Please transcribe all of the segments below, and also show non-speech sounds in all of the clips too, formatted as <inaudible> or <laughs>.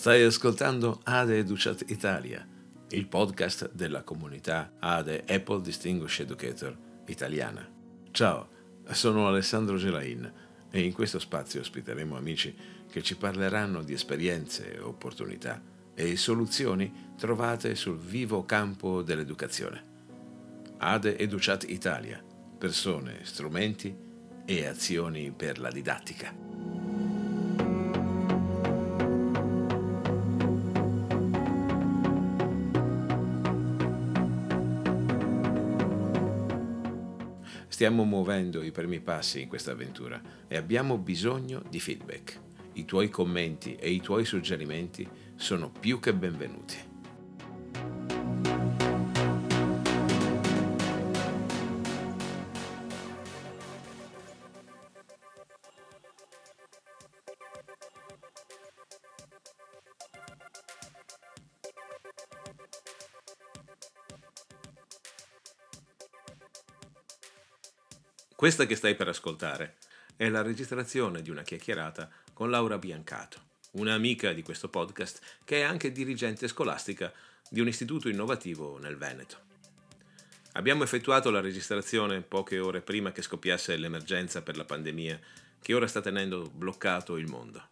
Stai ascoltando ADE Educat Italia, il podcast della comunità ADE Apple Distinguished Educator italiana. Ciao, sono Alessandro Gelain e in questo spazio ospiteremo amici che ci parleranno di esperienze, opportunità e soluzioni trovate sul vivo campo dell'educazione. ADE Educat Italia, persone, strumenti e azioni per la didattica. Stiamo muovendo i primi passi in questa avventura e abbiamo bisogno di feedback. I tuoi commenti e i tuoi suggerimenti sono più che benvenuti. Questa che stai per ascoltare è la registrazione di una chiacchierata con Laura Biancato, un'amica di questo podcast che è anche dirigente scolastica di un istituto innovativo nel Veneto. Abbiamo effettuato la registrazione poche ore prima che scoppiasse l'emergenza per la pandemia che ora sta tenendo bloccato il mondo.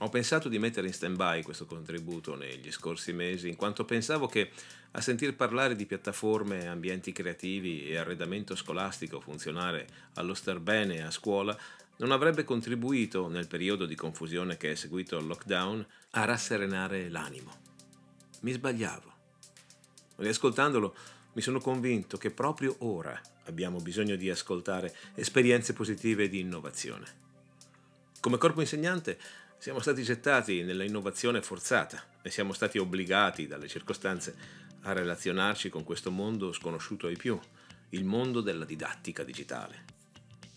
Ho pensato di mettere in stand-by questo contributo negli scorsi mesi, in quanto pensavo che a sentir parlare di piattaforme, ambienti creativi e arredamento scolastico funzionare allo star bene a scuola non avrebbe contribuito, nel periodo di confusione che è seguito al lockdown, a rasserenare l'animo. Mi sbagliavo. Riascoltandolo mi sono convinto che proprio ora abbiamo bisogno di ascoltare esperienze positive di innovazione. Come corpo insegnante siamo stati gettati nella innovazione forzata e siamo stati obbligati dalle circostanze a relazionarci con questo mondo sconosciuto ai più, il mondo della didattica digitale.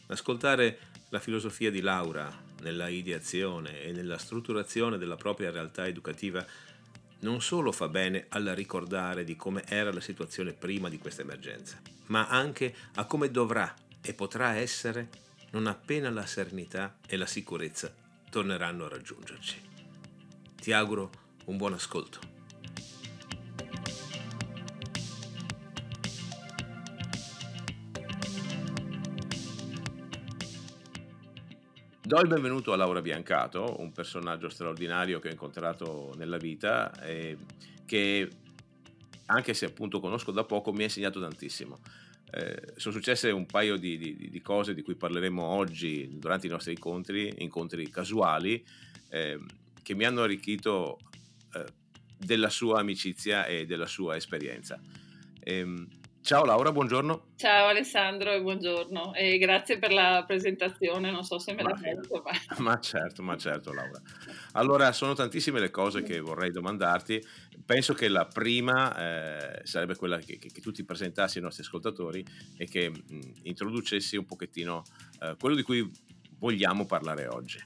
Ascoltare la filosofia di Laura nella ideazione e nella strutturazione della propria realtà educativa non solo fa bene al ricordare di come era la situazione prima di questa emergenza, ma anche a come dovrà e potrà essere non appena la serenità e la sicurezza torneranno a raggiungerci. Ti auguro un buon ascolto. Do il benvenuto a Laura Biancato, un personaggio straordinario che ho incontrato nella vita e che, anche se appunto conosco da poco, mi ha insegnato tantissimo. Eh, sono successe un paio di, di, di, cose di cui parleremo oggi durante i nostri incontri, incontri casuali, eh, che mi hanno arricchito eh, della sua amicizia e della sua esperienza. Ciao Laura, buongiorno. Ciao Alessandro e buongiorno e grazie per la presentazione, non so se me l'ha detto. Ma... <laughs> ma certo, ma certo Laura. Allora, sono tantissime le cose che vorrei domandarti penso che la prima eh, sarebbe quella che, che, che, tu ti presentassi ai nostri ascoltatori e che mh, introducessi un pochettino eh, quello di cui vogliamo parlare oggi.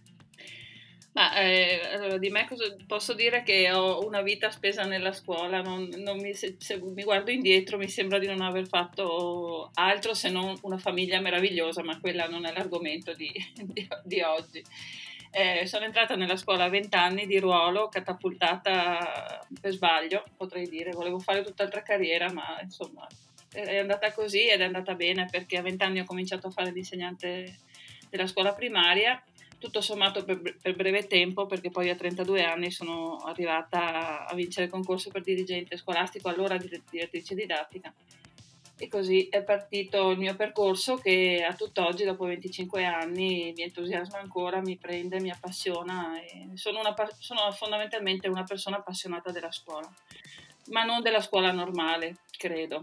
Ma eh, allora, di me cosa, posso dire che ho una vita spesa nella scuola, non, non mi, se, se, mi guardo indietro mi sembra di non aver fatto altro se non una famiglia meravigliosa, ma quella non è l'argomento di, <laughs> di, di oggi. Eh, sono entrata nella scuola a 20 anni di ruolo, catapultata per sbaglio, potrei dire, volevo fare tutt'altra carriera, ma insomma è andata così ed è andata bene perché a 20 anni ho cominciato a fare l'insegnante della scuola primaria, tutto sommato per, per breve tempo perché poi a 32 anni sono arrivata a vincere il concorso per dirigente scolastico, allora direttrice didattica e così è partito il mio percorso che a tutt'oggi, dopo 25 anni, mi entusiasma ancora, mi prende, mi appassiona. Sono, una, sono, fondamentalmente una persona appassionata della scuola, ma non della scuola normale, credo.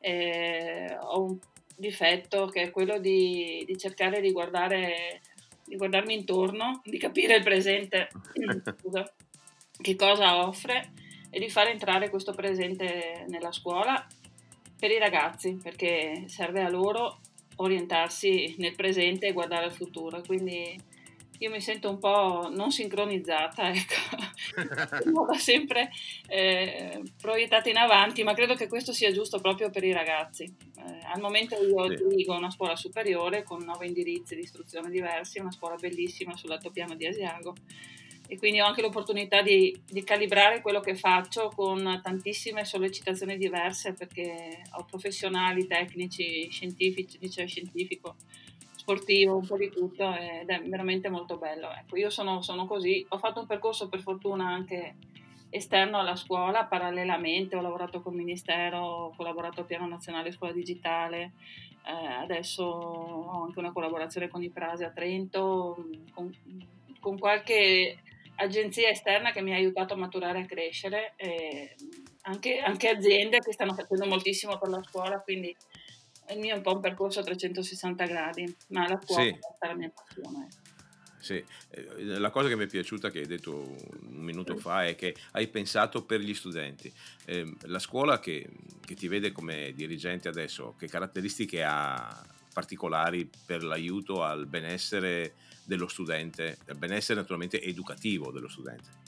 Eh, ho un difetto che è quello di, di cercare di, guardare, di guardarmi intorno, di capire il presente, che cosa offre? E di far entrare questo presente nella scuola per i ragazzi, perché serve a loro orientarsi nel presente e guardare al futuro. Quindi io mi sento un po' non sincronizzata, <laughs> ecco, sempre eh, proiettata in avanti, ma credo che questo sia giusto proprio per i ragazzi. Eh, al momento io sì. dirigo una scuola superiore con nove indirizzi di istruzione diversi, una scuola bellissima sull'altopiano di Asiago, e quindi ho anche l'opportunità di, di, calibrare quello che faccio con tantissime sollecitazioni diverse perché ho professionali, tecnici, scientifici, liceo scientifico, sportivo, un po' di tutto ed è veramente molto bello. Ecco, io sono, sono così, ho fatto un percorso per fortuna anche esterno alla scuola, parallelamente ho lavorato col Ministero, ho collaborato al Piano Nazionale Scuola Digitale, eh, adesso ho anche una collaborazione con i Prasi a Trento, con, con qualche agenzia esterna che mi ha aiutato a maturare e a crescere, anche, anche, aziende che stanno facendo moltissimo per la scuola, quindi il mio è un po' un percorso a 360 gradi, ma la scuola sì. è la mia passione. Sì, eh, la cosa che mi è piaciuta che hai detto un minuto fa è che hai pensato per gli studenti. Eh, la scuola che, che, ti vede come dirigente adesso, che caratteristiche ha particolari per l'aiuto al benessere dello studente, al benessere naturalmente educativo dello studente?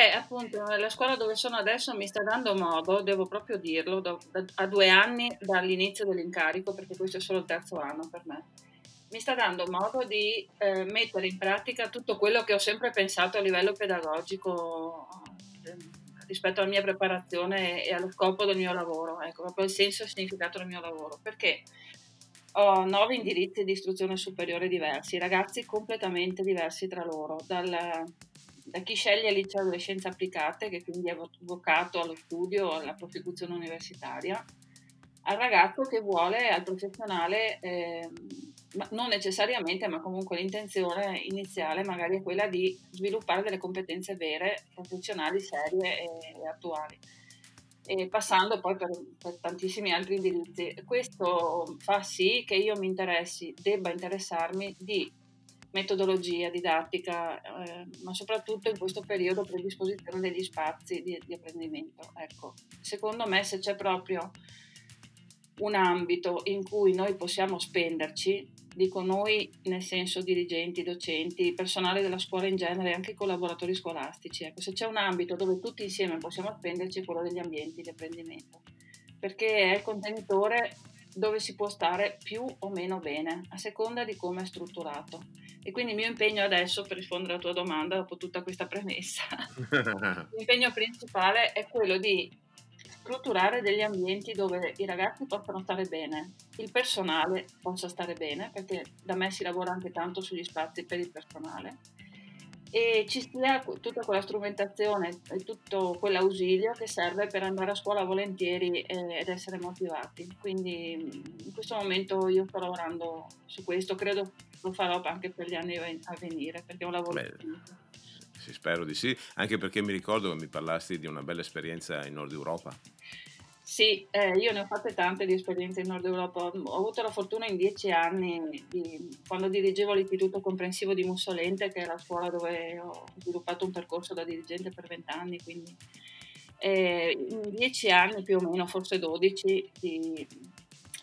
Eh, appunto, la scuola dove sono adesso mi sta dando modo, devo proprio dirlo, da, da, a due anni dall'inizio dell'incarico, perché questo è solo il terzo anno per me mi sta dando modo di eh, mettere in pratica tutto quello che ho sempre pensato a livello pedagogico eh, rispetto alla mia preparazione e allo scopo del mio lavoro, ecco, proprio il senso e il significato del mio lavoro, perché ho nove indirizzi di istruzione superiore diversi, ragazzi completamente diversi tra loro, dal, da chi sceglie il liceo delle scienze applicate, che quindi è vocato allo studio, alla prosecuzione universitaria, al ragazzo che vuole, al professionale, eh, non necessariamente, ma comunque l'intenzione iniziale magari è quella di sviluppare delle competenze vere, professionali, serie e, e attuali. E passando poi per, per, tantissimi altri indirizzi. Questo fa sì che io mi interessi, debba interessarmi di metodologia, didattica, eh, ma soprattutto in questo periodo predisposizione degli spazi di, di apprendimento. Ecco, secondo me se c'è proprio un ambito in cui noi possiamo spenderci, dico noi nel senso dirigenti, docenti, personale della scuola in genere, anche collaboratori scolastici. Ecco, se c'è un ambito dove tutti insieme possiamo spenderci è quello degli ambienti di apprendimento, perché è il contenitore dove si può stare più o meno bene, a seconda di come è strutturato. E quindi il mio impegno adesso, per rispondere alla tua domanda, dopo tutta questa premessa, <laughs> l'impegno principale è quello di strutturare degli ambienti dove i ragazzi possano stare bene, il personale possa stare bene, perché da me si lavora anche tanto sugli spazi per il personale, e ci sia tutta quella strumentazione e tutto quell'ausilio che serve per andare a scuola volentieri ed essere motivati. Quindi in questo momento io sto lavorando su questo, credo lo farò anche per gli anni a venire, perché è un lavoro... Beh sì, spero di sì, anche perché mi ricordo che mi parlasti di una bella esperienza in Nord Europa. Sì, eh, io ne ho fatte tante di esperienze in Nord Europa. Ho avuto la fortuna in dieci anni, di, quando dirigevo l'Istituto Comprensivo di Mussolente, che è la scuola dove ho sviluppato un percorso da dirigente per vent'anni, quindi eh, in dieci anni più o meno, forse dodici, di,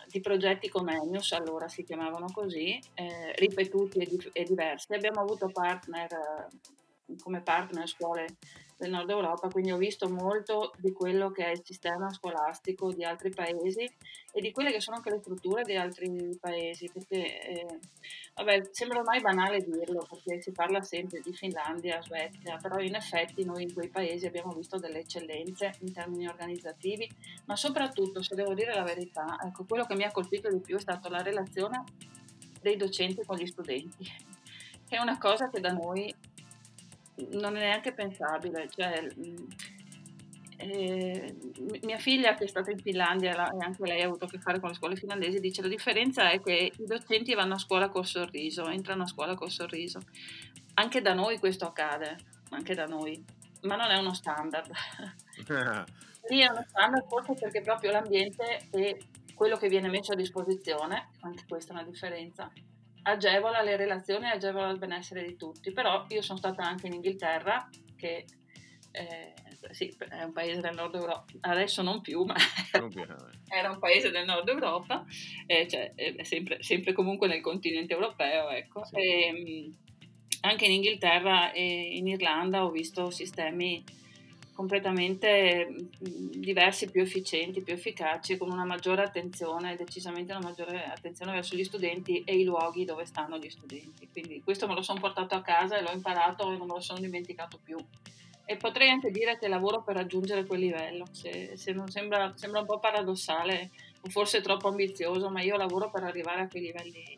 di progetti come Enius, allora si chiamavano così, eh, ripetuti e, di, e, diversi. Abbiamo avuto partner come partner scuole del nord Europa, quindi ho visto molto di quello che è il sistema scolastico di altri paesi e di quelle che sono anche le strutture di altri paesi, perché eh, vabbè, sembra ormai banale dirlo, perché si parla sempre di Finlandia, Svezia, però in effetti noi in quei paesi abbiamo visto delle eccellenze in termini organizzativi, ma soprattutto, se devo dire la verità, ecco, quello che mi ha colpito di più è stata la relazione dei docenti con gli studenti, che è una cosa che da noi non è neanche pensabile. Cioè, eh, mia figlia che è stata in Finlandia e anche lei ha avuto a che fare con le scuole finlandesi dice la differenza è che i docenti vanno a scuola col sorriso, entrano a scuola col sorriso. Anche da noi questo accade, anche da noi, ma non è uno standard. <laughs> Lì è uno standard forse perché proprio l'ambiente e quello che viene messo a disposizione, anche questa è una differenza, agevola le relazioni e agevola il benessere di tutti. Però io sono stata anche in Inghilterra, che eh, sì, è un paese del nord Europa, adesso non più, ma <laughs> era un paese del nord Europa, eh, cioè, sempre, sempre, comunque nel continente europeo. Ecco. Sì. E, anche in Inghilterra e in Irlanda ho visto sistemi completamente diversi, più efficienti, più efficaci, con una maggiore attenzione, decisamente una maggiore attenzione verso gli studenti e i luoghi dove stanno gli studenti. Quindi questo me lo sono portato a casa e l'ho imparato e non me lo sono dimenticato più. E potrei anche dire che lavoro per raggiungere quel livello, se, se non sembra, sembra un po' paradossale o forse troppo ambizioso, ma io lavoro per arrivare a quei livelli.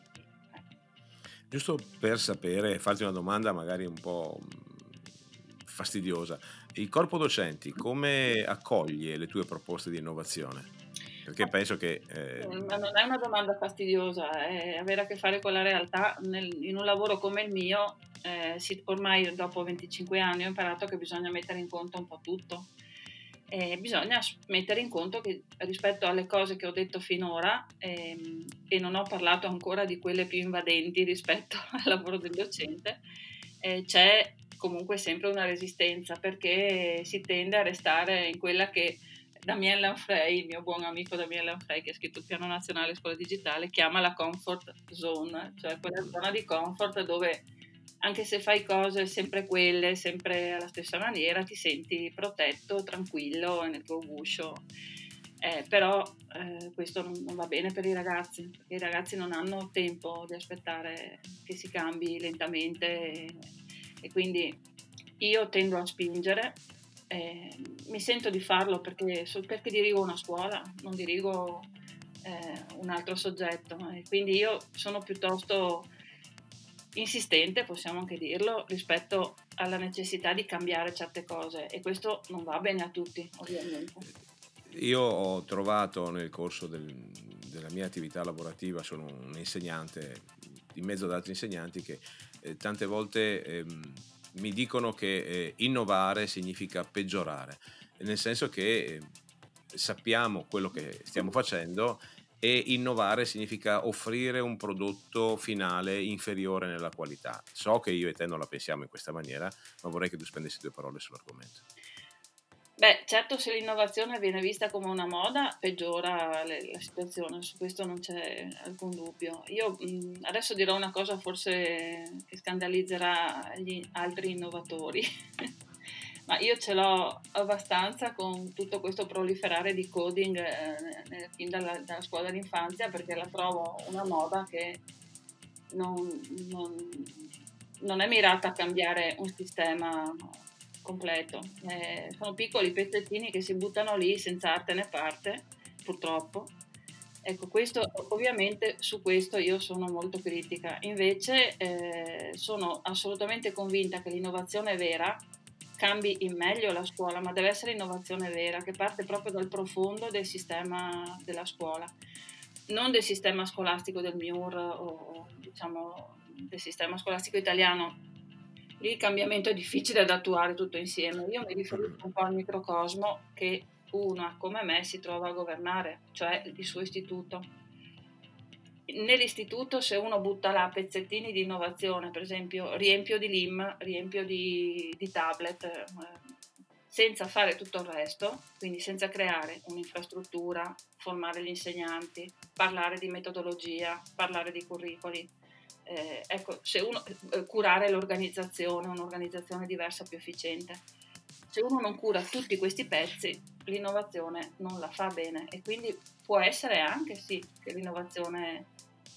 Giusto per sapere, farti una domanda magari un po' fastidiosa. Il corpo docenti come accoglie le tue proposte di innovazione? Perché penso che... Eh... Ma non è una domanda fastidiosa, è avere a che fare con la realtà. Nel, in un lavoro come il mio, eh, sì, ormai dopo 25 anni ho imparato che bisogna mettere in conto un po' tutto. E bisogna mettere in conto che rispetto alle cose che ho detto finora, ehm, e non ho parlato ancora di quelle più invadenti rispetto <laughs> al lavoro del docente, eh, c'è comunque sempre una resistenza perché si tende a restare in quella che Damien Lanfrey, il mio buon amico Damien Lanfrey che ha scritto il piano nazionale scuola digitale, chiama la comfort zone, cioè quella zona di comfort dove anche se fai cose sempre quelle, sempre alla stessa maniera, ti senti protetto, tranquillo nel tuo guscio. Eh, però eh, questo non, non, va bene per i ragazzi, perché i ragazzi non hanno tempo di aspettare che si cambi lentamente e, quindi io tendo a spingere, eh, mi sento di farlo perché, perché, dirigo una scuola, non dirigo eh, un altro soggetto e quindi io sono piuttosto insistente, possiamo anche dirlo, rispetto alla necessità di cambiare certe cose e questo non va bene a tutti, ovviamente. Io ho trovato nel corso del, della mia attività lavorativa, sono un insegnante in mezzo ad altri insegnanti che eh, tante volte ehm, mi dicono che eh, innovare significa peggiorare, nel senso che eh, sappiamo quello che stiamo facendo e innovare significa offrire un prodotto finale inferiore nella qualità. So che io e te non la pensiamo in questa maniera, ma vorrei che tu spendessi due parole sull'argomento. Beh, certo se l'innovazione viene vista come una moda peggiora le, la situazione, su questo non c'è alcun dubbio. Io mh, adesso dirò una cosa forse che scandalizzerà gli altri innovatori, <laughs> ma io ce l'ho abbastanza con tutto questo proliferare di coding eh, fin dalla, dalla, scuola d'infanzia perché la trovo una moda che non, non, non è mirata a cambiare un sistema completo. Eh, sono piccoli pezzettini che si buttano lì senza arte parte, purtroppo. Ecco, questo, ovviamente su questo io sono molto critica. Invece eh, sono assolutamente convinta che l'innovazione vera cambi in meglio la scuola, ma deve essere innovazione vera, che parte proprio dal profondo del sistema della scuola, non del sistema scolastico del MIUR o diciamo del sistema scolastico italiano Lì il cambiamento è difficile da attuare tutto insieme. Io mi riferisco un po' al microcosmo che una come me si trova a governare, cioè il suo istituto. Nell'istituto se uno butta là pezzettini di innovazione, per esempio riempio di LIM, riempio di, di tablet, eh, senza fare tutto il resto, quindi senza creare un'infrastruttura, formare gli insegnanti, parlare di metodologia, parlare di curricoli, eh, ecco, se uno, eh, curare l'organizzazione, un'organizzazione diversa, più efficiente. Se uno non cura tutti questi pezzi, l'innovazione non la fa bene e quindi può essere anche sì che l'innovazione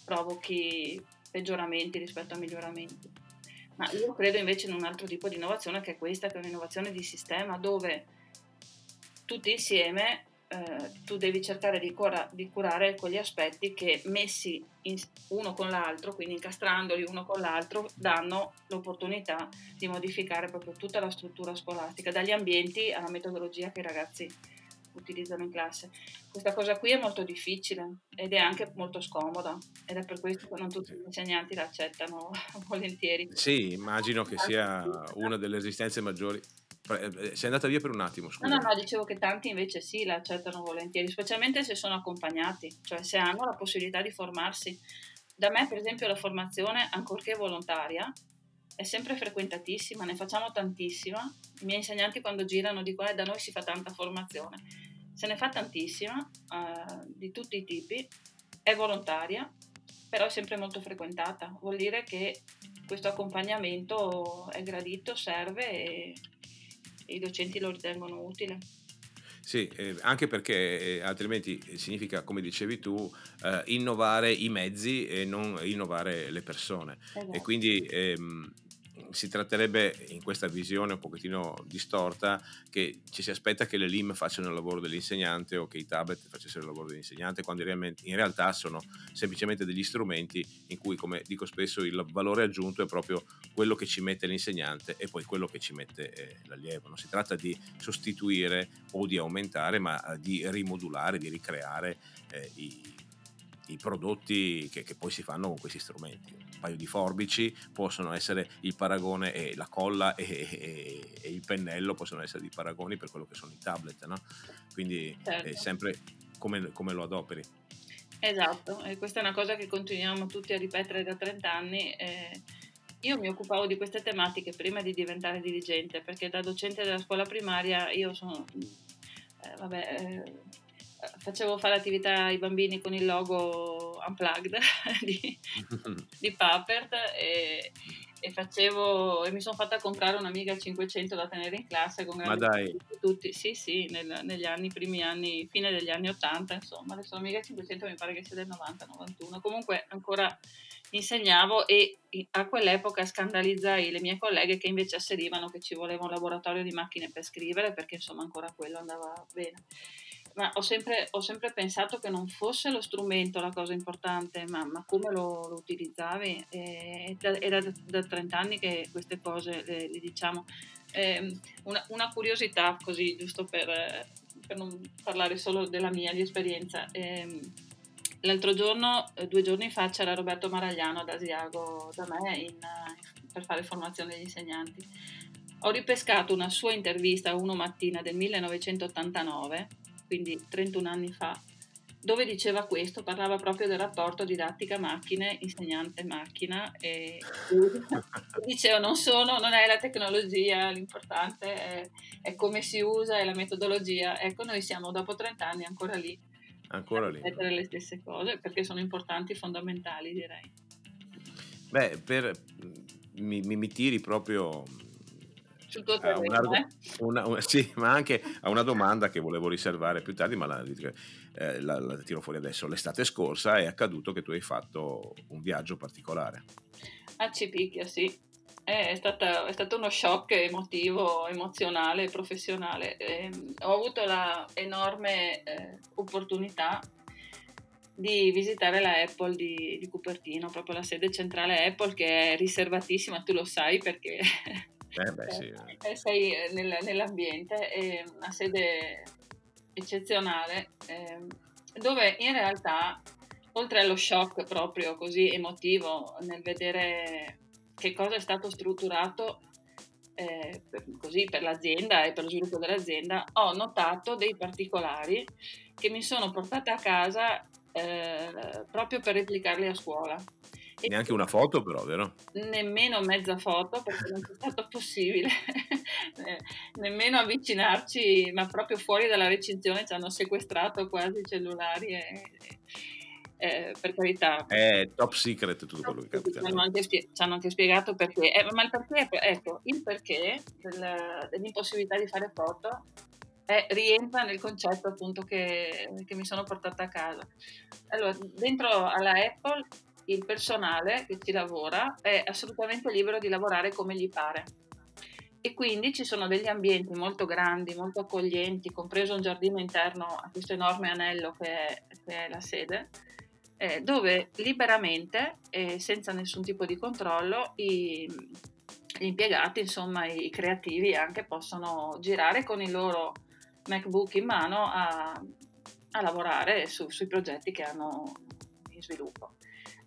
provochi peggioramenti rispetto a miglioramenti. Ma io credo invece in un altro tipo di innovazione che è questa, che è un'innovazione di sistema dove tutti insieme eh, tu devi cercare di, cura- di, curare quegli aspetti che messi in, uno con l'altro, quindi incastrandoli uno con l'altro, danno l'opportunità di modificare proprio tutta la struttura scolastica, dagli ambienti alla metodologia che i ragazzi utilizzano in classe. Questa cosa qui è molto difficile ed è anche molto scomoda ed è per questo che non tutti gli insegnanti la accettano <laughs> volentieri. Sì, immagino che sia una delle resistenze maggiori sei andata via per un attimo, scusa. No, no, no, dicevo che tanti invece sì, la accettano volentieri, specialmente se sono accompagnati, cioè se hanno la possibilità di formarsi. Da me, per esempio, la formazione, ancorché volontaria, è sempre frequentatissima, ne facciamo tantissima. I miei insegnanti quando girano dicono eh, da noi si fa tanta formazione. Se ne fa tantissima, uh, di tutti i tipi, è volontaria, però è sempre molto frequentata. Vuol dire che questo accompagnamento è gradito, serve e i docenti lo ritengono utile. Sì, eh, anche perché eh, altrimenti significa, come dicevi tu, eh, innovare i mezzi e non innovare le persone. Esatto. E quindi ehm, si tratterebbe in questa visione un pochettino distorta che ci si aspetta che le LIM facciano il lavoro dell'insegnante o che i tablet facessero il lavoro dell'insegnante quando in realtà sono semplicemente degli strumenti in cui come dico spesso il valore aggiunto è proprio quello che ci mette l'insegnante e poi quello che ci mette eh, l'allievo non si tratta di sostituire o di aumentare ma di rimodulare di ricreare eh, i i prodotti che, che, poi si fanno con questi strumenti. Paio di forbici possono essere il paragone e la colla e, e, e il pennello possono essere i paragoni per quello che sono i tablet, no? Quindi certo. è sempre come, come, lo adoperi. Esatto, e questa è una cosa che continuiamo tutti a ripetere da 30 anni. Eh, io mi occupavo di queste tematiche prima di diventare dirigente, perché da docente della scuola primaria io sono... Eh, vabbè, eh, facevo fare attività ai bambini con il logo unplugged <laughs> di, <laughs> di Papert e, e, facevo e mi sono fatta comprare un'Amiga 500 da tenere in classe con grandi tutti. Sì sì nel, negli anni primi anni fine degli anni 80 insomma. Adesso l'Amiga 500 mi pare che sia del 90 91 comunque ancora insegnavo e a quell'epoca scandalizzai le mie colleghe che invece asserivano che ci voleva un laboratorio di macchine per scrivere perché insomma ancora quello andava bene ma ho sempre, ho sempre, pensato che non fosse lo strumento la cosa importante, ma, ma come lo, lo utilizzavi. E, è da, da, 30 anni che queste cose le, le diciamo. Eh, una, una, curiosità, così giusto per, per, non parlare solo della mia di esperienza. Eh, l'altro giorno, due giorni fa, c'era Roberto Maragliano ad Asiago da me in, per fare formazione degli insegnanti. Ho ripescato una sua intervista uno mattina del 1989 quindi 31 anni fa, dove diceva questo, parlava proprio del rapporto didattica-macchine, insegnante-macchina e <laughs> diceva non, sono, non è la tecnologia l'importante, è, è, come si usa, è la metodologia. Ecco, noi siamo dopo 30 anni ancora lì. Ancora lì. A le stesse cose perché sono importanti, fondamentali direi. Beh, per, mi, mi, mi tiri proprio sul tuo terreno. Una, eh? una, una, sì, ma anche a una domanda che volevo riservare più tardi, ma la, eh, la, la, tiro fuori adesso. L'estate scorsa è accaduto che tu hai fatto un viaggio particolare. A Cipicchia, sì. È, stata, è, stato uno shock emotivo, emozionale, professionale. Eh, ho avuto la enorme eh, opportunità di visitare la Apple di, di, Cupertino, proprio la sede centrale Apple che è riservatissima, tu lo sai perché <laughs> eh beh, sì. eh, sei nel, nell'ambiente, è una sede eccezionale eh, dove in realtà oltre allo shock proprio così emotivo nel vedere che cosa è stato strutturato eh, per, così per l'azienda e per lo sviluppo dell'azienda, ho notato dei particolari che mi sono portata a casa eh, proprio per replicarli a scuola. Neanche una foto però, vero? Nemmeno mezza foto perché non è stato possibile <laughs> eh, nemmeno avvicinarci, ma proprio fuori dalla recinzione ci hanno sequestrato quasi i cellulari e, eh, per carità. È top secret tutto quello che capita. Ci hanno anche, spie- ci hanno anche spiegato perché, eh, ma il perché, ecco, il perché del, dell'impossibilità di fare foto è, rientra nel concetto appunto che, che mi sono portata a casa. Allora, dentro alla Apple il personale che ci lavora è assolutamente libero di lavorare come gli pare. E quindi ci sono degli ambienti molto grandi, molto accoglienti, compreso un giardino interno a questo enorme anello che è, che è la sede, eh, dove liberamente e senza nessun tipo di controllo i, gli impiegati, insomma i creativi anche, possono girare con il loro MacBook in mano a, a lavorare su, sui progetti che hanno in sviluppo.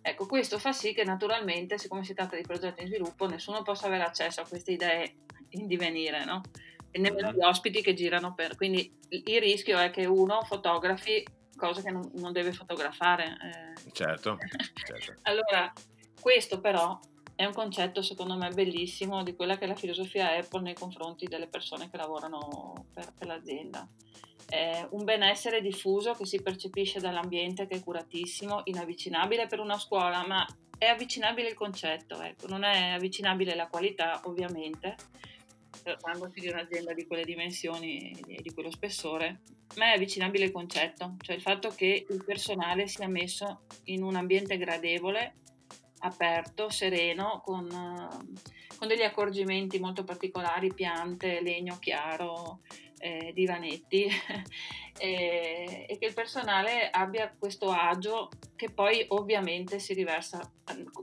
Ecco, questo fa sì che naturalmente, siccome si tratta di progetti in sviluppo, nessuno possa avere accesso a queste idee in divenire, no? E nemmeno gli ospiti che girano per... Quindi il rischio è che uno fotografi cose che non, non deve fotografare. Eh. Certo, <laughs> certo. allora, questo però è un concetto secondo me bellissimo di quella che è la filosofia Apple nei confronti delle persone che lavorano per, per l'azienda eh, un benessere diffuso che si percepisce dall'ambiente che è curatissimo, inavvicinabile per una scuola, ma è avvicinabile il concetto, ecco. non è avvicinabile la qualità ovviamente, trattandosi di un'azienda di quelle dimensioni e di quello spessore, a me è avvicinabile il concetto, cioè il fatto che il personale sia messo in un ambiente gradevole, aperto, sereno, con, con degli accorgimenti molto particolari, piante, legno chiaro, eh, divanetti <laughs> e, e, che il personale abbia questo agio che poi ovviamente si riversa,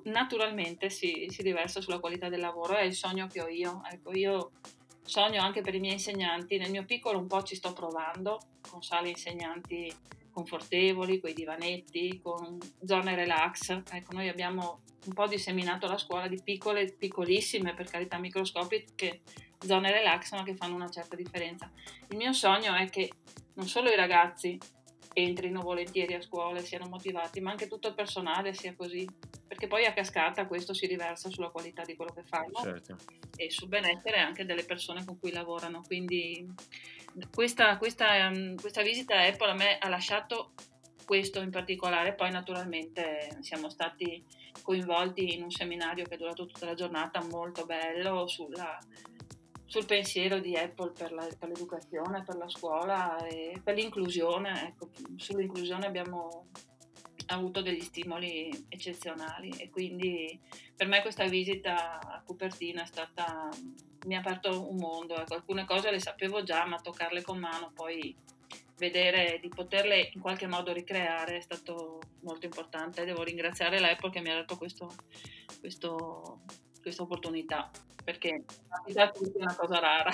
naturalmente si, si riversa sulla qualità del lavoro, è il sogno che ho io. Ecco, io sogno anche per i miei insegnanti, nel mio piccolo un po' ci sto provando, con sale insegnanti confortevoli, con i divanetti, con zone relax. Ecco, noi abbiamo un po' disseminato la scuola di piccole, piccolissime, per carità microscopiche, zone relax, ma che fanno una certa differenza. Il mio sogno è che non solo i ragazzi entrino volentieri a scuola e siano motivati, ma anche tutto il personale sia così, perché poi a cascata questo si riversa sulla qualità di quello che fanno certo. e sul benessere anche delle persone con cui lavorano. Quindi questa, questa, um, questa visita Apple a me ha lasciato questo in particolare, poi naturalmente siamo stati coinvolti in un seminario che è durato tutta la giornata molto bello sulla sul pensiero di Apple per, la, per, l'educazione, per la scuola e per l'inclusione. Ecco, sull'inclusione abbiamo avuto degli stimoli eccezionali e quindi per me questa visita a Cupertino è stata, mi ha aperto un mondo. Ecco, alcune cose le sapevo già, ma toccarle con mano, poi vedere di poterle in qualche modo ricreare è stato molto importante. Devo ringraziare l'Apple che mi ha dato questo, questo, questa opportunità perché è una cosa rara.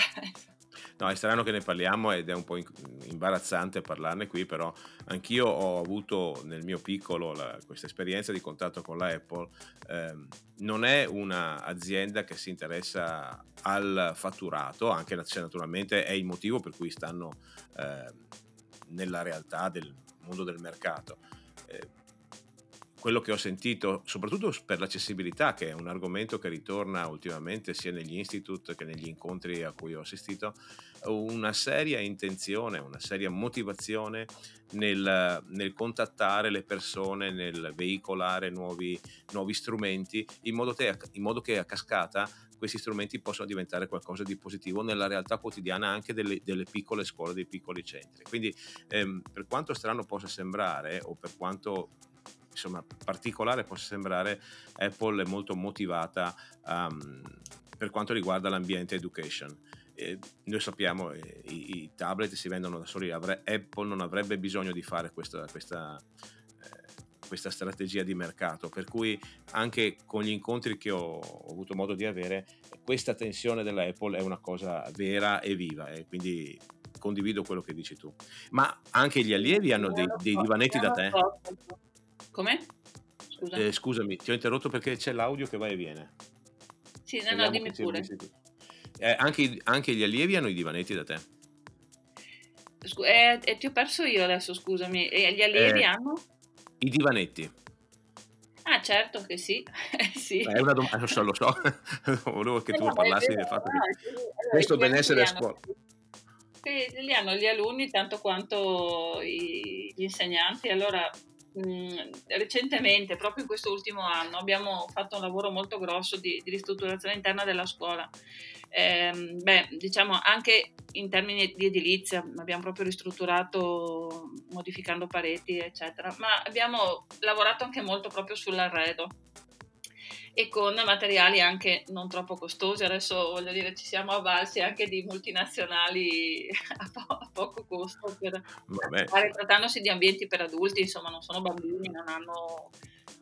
No, è strano che ne parliamo ed è un po' imbarazzante parlarne qui, però anch'io ho avuto nel mio piccolo la, questa esperienza di contatto con la Apple. Eh, non è un'azienda che si interessa al fatturato, anche se naturalmente è il motivo per cui stanno eh, nella realtà del mondo del mercato. Eh, quello che ho sentito, soprattutto per l'accessibilità, che è un argomento che ritorna ultimamente sia negli institute che negli incontri a cui ho assistito, una seria intenzione, una seria motivazione nel, nel contattare le persone, nel veicolare nuovi, nuovi strumenti, in modo, che, in modo che a cascata questi strumenti possano diventare qualcosa di positivo nella realtà quotidiana anche delle, delle piccole scuole, dei piccoli centri. Quindi ehm, per quanto strano possa sembrare o per quanto insomma, particolare possa sembrare, Apple è molto motivata um, per quanto riguarda l'ambiente education. E noi sappiamo che eh, i, i, tablet si vendono da soli, avre, Apple non avrebbe bisogno di fare questa, questa, eh, questa, strategia di mercato, per cui anche con gli incontri che ho, ho, avuto modo di avere, questa tensione della Apple è una cosa vera e viva e quindi condivido quello che dici tu. Ma anche gli allievi hanno dei, dei divanetti da te? Come? Scusa. Eh, scusami, ti ho interrotto perché c'è l'audio che va e viene. Sì, no, no, dimmi pure. Eh, anche, anche, gli allievi hanno i divanetti da te. Scu- eh, eh, ti ho perso io adesso, scusami. E gli allievi eh, hanno? I divanetti. Ah, certo che sì. <laughs> sì. È una domanda, lo so, lo so. <laughs> Volevo che tu no, parlassi del fatto che allora, questo benessere a scuola. Sì, li hanno gli alunni tanto quanto i, gli insegnanti. Allora, recentemente, proprio in questo ultimo anno, abbiamo fatto un lavoro molto grosso di, di ristrutturazione interna della scuola. Eh, beh, diciamo anche in termini di edilizia, abbiamo proprio ristrutturato modificando pareti, eccetera, ma abbiamo lavorato anche molto proprio sull'arredo e con materiali anche non troppo costosi. Adesso voglio dire, ci siamo avvalsi anche di multinazionali <laughs> poco costo per fare, trattandosi di ambienti per adulti, insomma, non sono bambini, non hanno.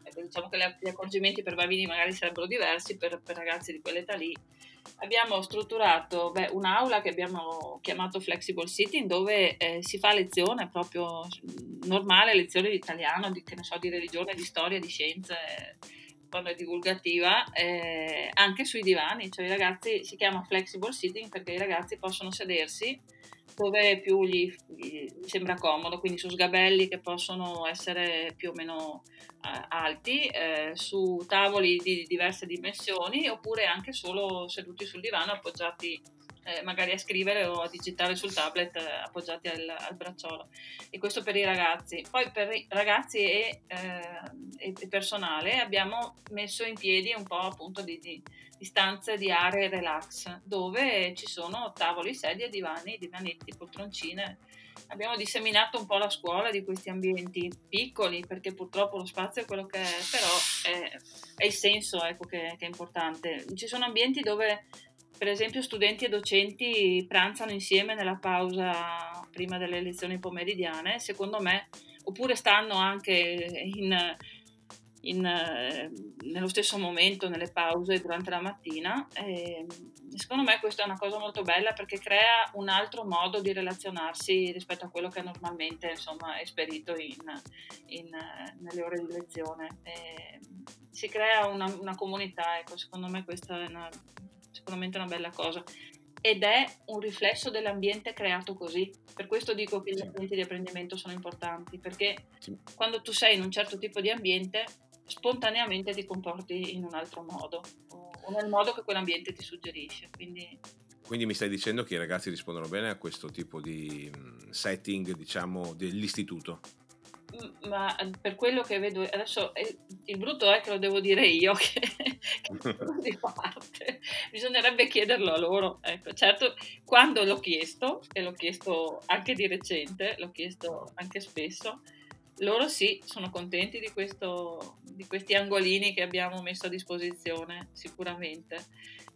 Ecco, diciamo che gli accorgimenti per bambini magari sarebbero diversi, per, per ragazzi di quell'età lì. Abbiamo strutturato beh, un'aula che abbiamo chiamato Flexible Sitting dove eh, si fa lezione proprio normale, lezione di italiano, di, so, di religione, di storia, di scienze quando è divulgativa, eh, anche sui divani, cioè i ragazzi si chiama flexible sitting perché i ragazzi possono sedersi dove più gli, gli sembra comodo, quindi su sgabelli che possono essere più o meno eh, alti, eh, su tavoli di diverse dimensioni oppure anche solo seduti sul divano appoggiati eh, magari a scrivere o a digitare sul tablet eh, appoggiati al, al, bracciolo. E questo per i ragazzi. Poi per i ragazzi e, eh, e personale abbiamo messo in piedi un po' appunto di, di, di stanze di aree relax dove ci sono tavoli, sedie, divani, divanetti, poltroncine. Abbiamo disseminato un po' la scuola di questi ambienti piccoli perché purtroppo lo spazio è quello che è, però è, è il senso ecco, che, che è importante. Ci sono ambienti dove per esempio studenti e docenti pranzano insieme nella pausa prima delle lezioni pomeridiane, secondo me, oppure stanno anche in, in, eh, nello stesso momento nelle pause durante la mattina. E secondo me questa è una cosa molto bella perché crea un altro modo di relazionarsi rispetto a quello che normalmente insomma, è esperito in, nelle ore di lezione. E si crea una, una comunità, ecco, secondo me questa è una sicuramente una bella cosa. Ed è un riflesso dell'ambiente creato così. Per questo dico che gli ambienti di apprendimento sono importanti, perché sì. quando tu sei in un certo tipo di ambiente, spontaneamente ti comporti in un altro modo, o nel modo che quell'ambiente ti suggerisce. Quindi quindi mi stai dicendo che i ragazzi rispondono bene a questo tipo di setting, diciamo, dell'istituto? Ma per quello che vedo adesso il brutto è che lo devo dire io <laughs> che, che <laughs> di parte. Bisognerebbe chiederlo a loro ecco, certo quando l'ho chiesto e l'ho chiesto anche di recente l'ho chiesto anche spesso loro sì sono contenti di, questo, di questi angolini che abbiamo messo a disposizione sicuramente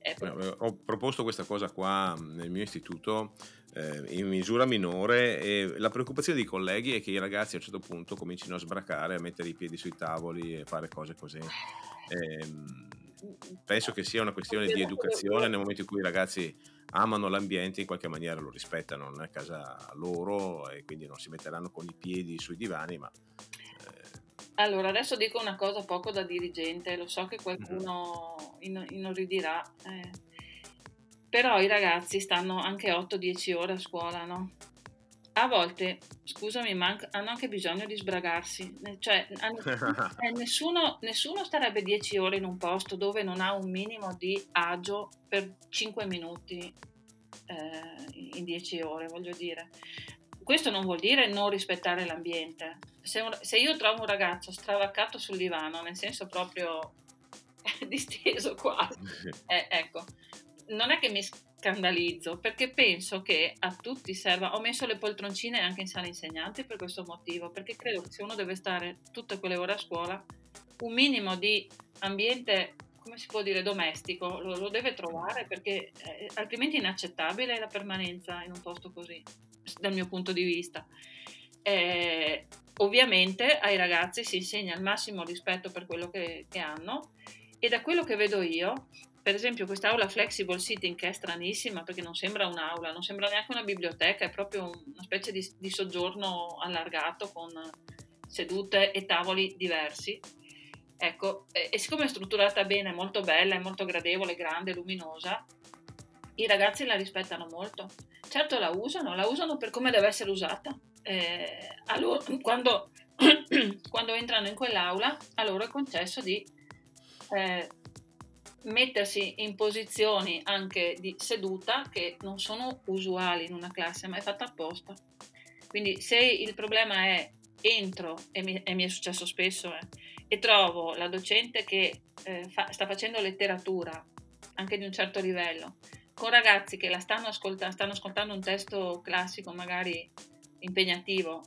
eh, ho proposto questa cosa qua nel mio istituto eh, in misura minore e la preoccupazione dei colleghi è che i ragazzi a un certo punto comincino a sbracare, a mettere i piedi sui tavoli e fare cose così. Eh, penso che sia una questione di educazione nel momento in cui i ragazzi amano l'ambiente in qualche maniera lo rispettano, non è casa loro e quindi non si metteranno con i piedi sui divani, ma... Allora, adesso dico una cosa poco da dirigente, lo so che qualcuno inorridirà. Eh però i ragazzi stanno anche 8-10 ore a scuola, no? A volte, scusami, ma hanno anche bisogno di sbragarsi. Cioè, <laughs> eh, nessuno, nessuno starebbe 10 ore in un posto dove non ha un minimo di agio per 5 minuti eh, in 10 ore, voglio dire. Questo non vuol dire non rispettare l'ambiente. Se, un, se io trovo un ragazzo stravaccato sul divano, nel senso proprio <laughs> disteso quasi, <laughs> eh, ecco, non è che mi scandalizzo, perché penso che a tutti serva. Ho messo le poltroncine anche in sala insegnanti per questo motivo, perché credo che se uno deve stare tutte quelle ore a scuola, un minimo di ambiente, come si può dire, domestico, lo, lo deve trovare, perché eh, altrimenti è inaccettabile la permanenza in un posto così, dal mio punto di vista. Eh, ovviamente ai ragazzi si insegna il massimo rispetto per quello che, che hanno e da quello che vedo io per esempio quest'aula flexible sitting che è stranissima perché non sembra un'aula, non sembra neanche una biblioteca, è proprio una specie di, di soggiorno allargato con sedute e tavoli diversi. Ecco, e, e siccome è strutturata bene, è molto bella, è molto gradevole, grande, luminosa, i ragazzi la rispettano molto. Certo la usano, la usano per come deve essere usata. Eh, loro, quando, <clears throat> quando, entrano in quell'aula, a loro è concesso di eh, mettersi in posizioni anche di seduta che non sono usuali in una classe, ma è fatta apposta. Quindi se il problema è entro, e mi, e mi è successo spesso, eh, e trovo la docente che eh, fa, sta facendo letteratura, anche di un certo livello, con ragazzi che la stanno, ascolta- stanno ascoltando un testo classico, magari impegnativo,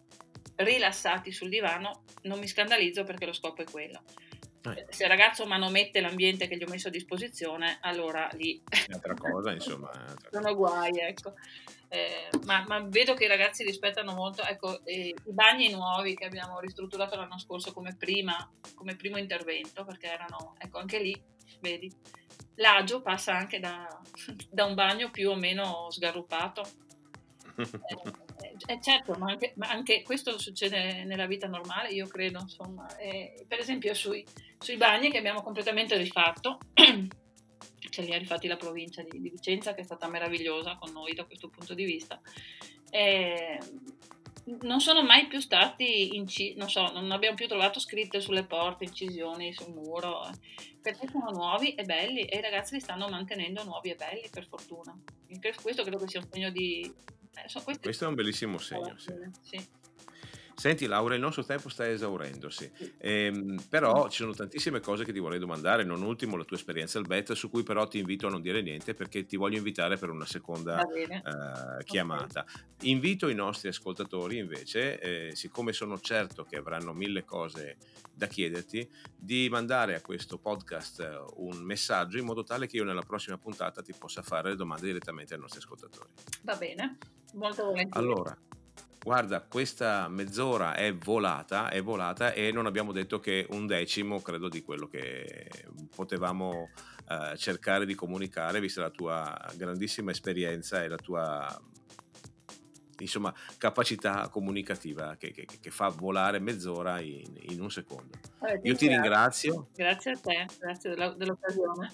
rilassati sul divano, non mi scandalizzo perché lo scopo è quello. Eh. Se il ragazzo manomette l'ambiente che gli ho messo a disposizione, allora lì... È altra cosa, insomma. Sono guai, ecco. Eh, ma, ma, vedo che i ragazzi rispettano molto ecco, eh, i bagni nuovi che abbiamo ristrutturato l'anno scorso come, prima, come primo intervento, perché erano, ecco, anche lì, vedi, l'agio passa anche da, <laughs> da un bagno più o meno sgarrupato. Eh, eh, certo, ma anche, ma anche, questo succede nella vita normale, io credo, insomma. Eh, per esempio sui, sui bagni che abbiamo completamente rifatto, <clears throat> ce li ha rifatti la provincia di, di, Vicenza che è stata meravigliosa con noi da questo punto di vista. Eh, non sono mai più stati incisi, non so, non abbiamo più trovato scritte sulle porte, incisioni sul muro, perché sono nuovi e belli e i ragazzi li stanno mantenendo nuovi e belli per fortuna. Questo credo che sia un segno di... Eh, so, questo è un bellissimo segno, sì. sì. Senti Laura, il nostro tempo sta esaurendosi, ehm, però ci sono tantissime cose che ti vorrei domandare, non ultimo la tua esperienza al BET, su cui però ti invito a non dire niente perché ti voglio invitare per una seconda uh, chiamata. Okay. Invito i nostri ascoltatori invece, eh, siccome sono certo che avranno mille cose da chiederti, di mandare a questo podcast eh, un messaggio in modo tale che io nella prossima puntata ti possa fare le domande direttamente ai nostri ascoltatori. Va bene, molto volentieri. Allora, guarda, questa mezz'ora è volata, è volata e non abbiamo detto che un decimo, credo, di quello che potevamo eh, cercare di comunicare, vista la tua grandissima esperienza e la tua insomma, capacità comunicativa che, che, che, fa volare mezz'ora in, in un secondo. Vabbè, Io ti ringrazio. Grazie a te, grazie della, dell'occasione.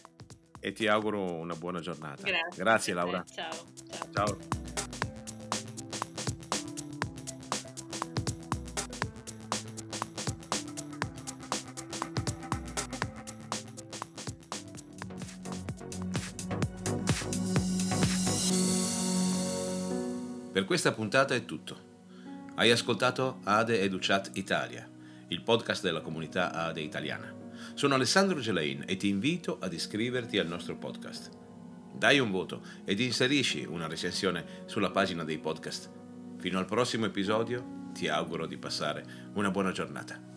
E ti auguro una buona giornata. Grazie, grazie Laura. Ciao. ciao. ciao. Per questa puntata è tutto. Hai ascoltato Ade Educat Italia, il podcast della comunità Ade italiana. Sono Alessandro Gelain e ti invito ad iscriverti al nostro podcast. Dai un voto ed inserisci una recensione sulla pagina dei podcast. Fino al prossimo episodio ti auguro di passare una buona giornata.